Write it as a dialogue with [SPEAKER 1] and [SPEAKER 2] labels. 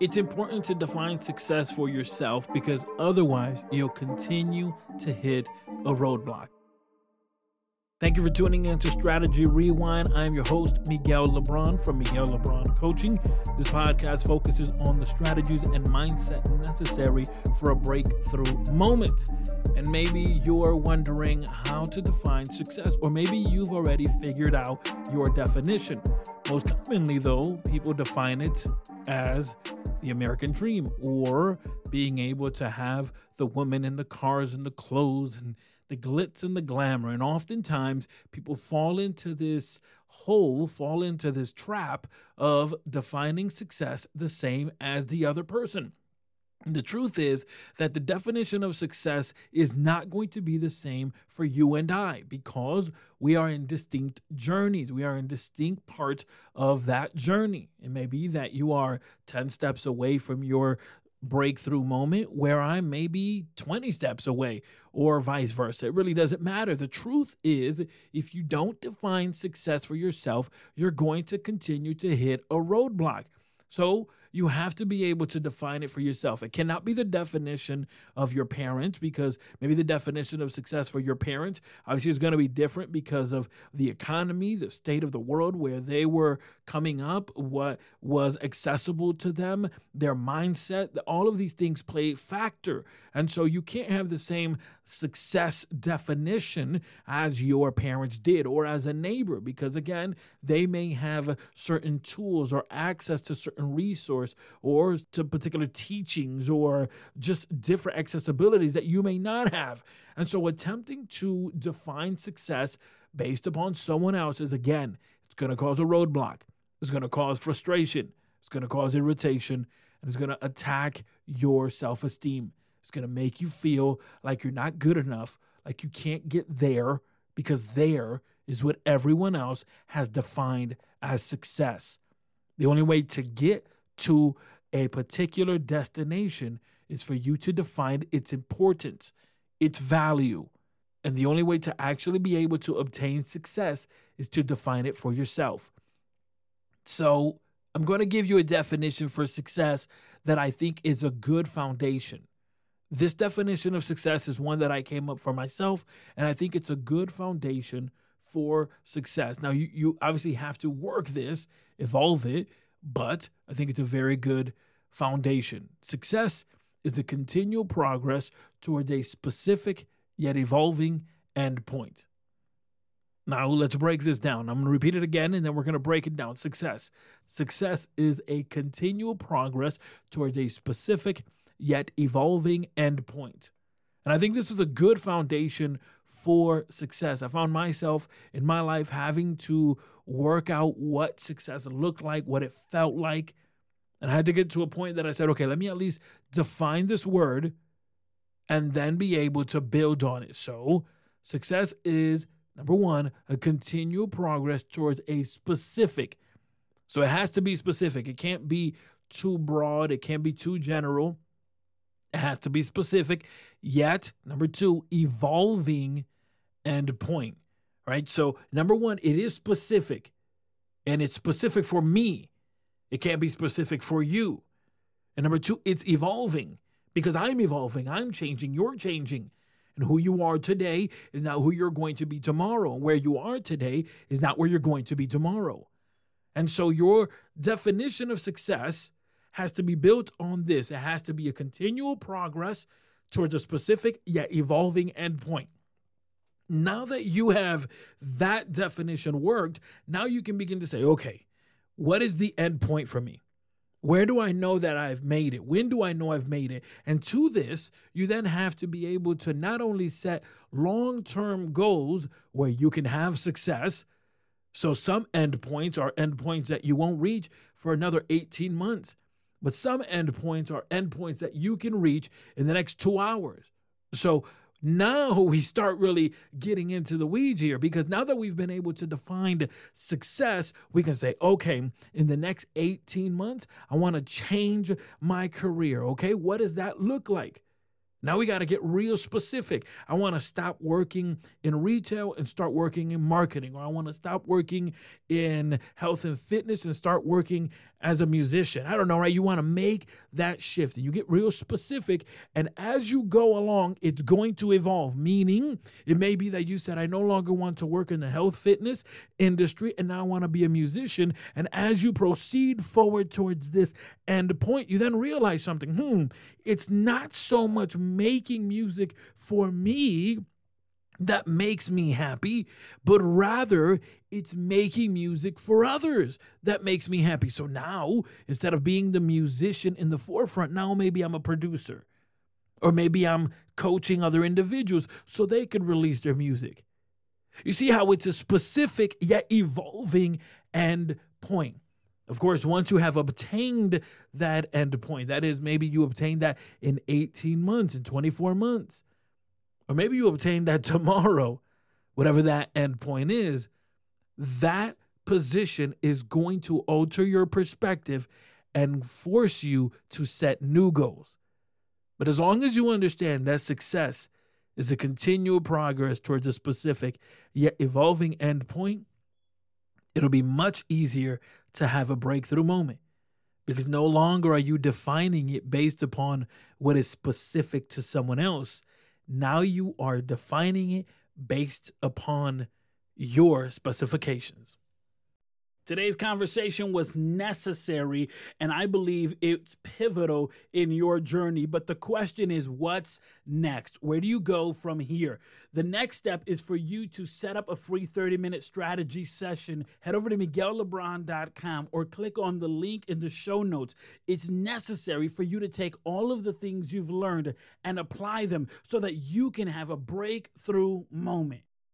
[SPEAKER 1] It's important to define success for yourself because otherwise you'll continue to hit a roadblock. Thank you for tuning in to Strategy Rewind. I'm your host, Miguel Lebron from Miguel Lebron Coaching. This podcast focuses on the strategies and mindset necessary for a breakthrough moment. And maybe you're wondering how to define success, or maybe you've already figured out your definition. Most commonly, though, people define it as the American dream or being able to have the women and the cars and the clothes and the glitz and the glamour. And oftentimes people fall into this hole, fall into this trap of defining success the same as the other person. The truth is that the definition of success is not going to be the same for you and I because we are in distinct journeys. We are in distinct parts of that journey. It may be that you are 10 steps away from your breakthrough moment where I'm maybe 20 steps away or vice versa. It really doesn't matter. The truth is, if you don't define success for yourself, you're going to continue to hit a roadblock. So you have to be able to define it for yourself. It cannot be the definition of your parents because maybe the definition of success for your parents obviously is going to be different because of the economy, the state of the world where they were coming up, what was accessible to them, their mindset. All of these things play factor. And so you can't have the same success definition as your parents did or as a neighbor because again, they may have certain tools or access to certain certain resource or to particular teachings or just different accessibilities that you may not have. And so attempting to define success based upon someone else's, again, it's going to cause a roadblock. It's going to cause frustration. It's going to cause irritation and it's going to attack your self esteem. It's going to make you feel like you're not good enough, like you can't get there because there is what everyone else has defined as success. The only way to get to a particular destination is for you to define its importance, its value. And the only way to actually be able to obtain success is to define it for yourself. So, I'm going to give you a definition for success that I think is a good foundation. This definition of success is one that I came up for myself, and I think it's a good foundation for success. Now, you, you obviously have to work this, evolve it, but I think it's a very good foundation. Success is a continual progress towards a specific yet evolving end point. Now, let's break this down. I'm going to repeat it again and then we're going to break it down. Success. Success is a continual progress towards a specific yet evolving end point. And I think this is a good foundation for success. I found myself in my life having to work out what success looked like, what it felt like. And I had to get to a point that I said, okay, let me at least define this word and then be able to build on it. So, success is number one, a continual progress towards a specific. So, it has to be specific. It can't be too broad, it can't be too general. It has to be specific, yet, number two, evolving end point, right? So, number one, it is specific and it's specific for me. It can't be specific for you. And number two, it's evolving because I'm evolving, I'm changing, you're changing. And who you are today is not who you're going to be tomorrow. And where you are today is not where you're going to be tomorrow. And so, your definition of success has to be built on this. It has to be a continual progress towards a specific yet evolving endpoint. Now that you have that definition worked, now you can begin to say, okay, what is the endpoint for me? Where do I know that I've made it? When do I know I've made it? And to this, you then have to be able to not only set long term goals where you can have success. So, some endpoints are endpoints that you won't reach for another 18 months. But some endpoints are endpoints that you can reach in the next two hours. So now we start really getting into the weeds here because now that we've been able to define success, we can say, okay, in the next 18 months, I want to change my career. Okay, what does that look like? Now we got to get real specific. I want to stop working in retail and start working in marketing, or I want to stop working in health and fitness and start working as a musician. I don't know, right? You want to make that shift and you get real specific. And as you go along, it's going to evolve, meaning it may be that you said, I no longer want to work in the health fitness industry and now I want to be a musician. And as you proceed forward towards this end point, you then realize something hmm, it's not so much making music for me that makes me happy, but rather it's making music for others that makes me happy. So now, instead of being the musician in the forefront, now maybe I'm a producer. Or maybe I'm coaching other individuals so they can release their music. You see how it's a specific yet evolving end point. Of course, once you have obtained that end point, that is, maybe you obtained that in 18 months, in 24 months, or maybe you obtain that tomorrow, whatever that end point is, that position is going to alter your perspective and force you to set new goals. But as long as you understand that success is a continual progress towards a specific yet evolving end point, it'll be much easier to have a breakthrough moment because no longer are you defining it based upon what is specific to someone else. Now you are defining it based upon your specifications. Today's conversation was necessary, and I believe it's pivotal in your journey. But the question is, what's next? Where do you go from here? The next step is for you to set up a free 30 minute strategy session. Head over to MiguelLebron.com or click on the link in the show notes. It's necessary for you to take all of the things you've learned and apply them so that you can have a breakthrough moment.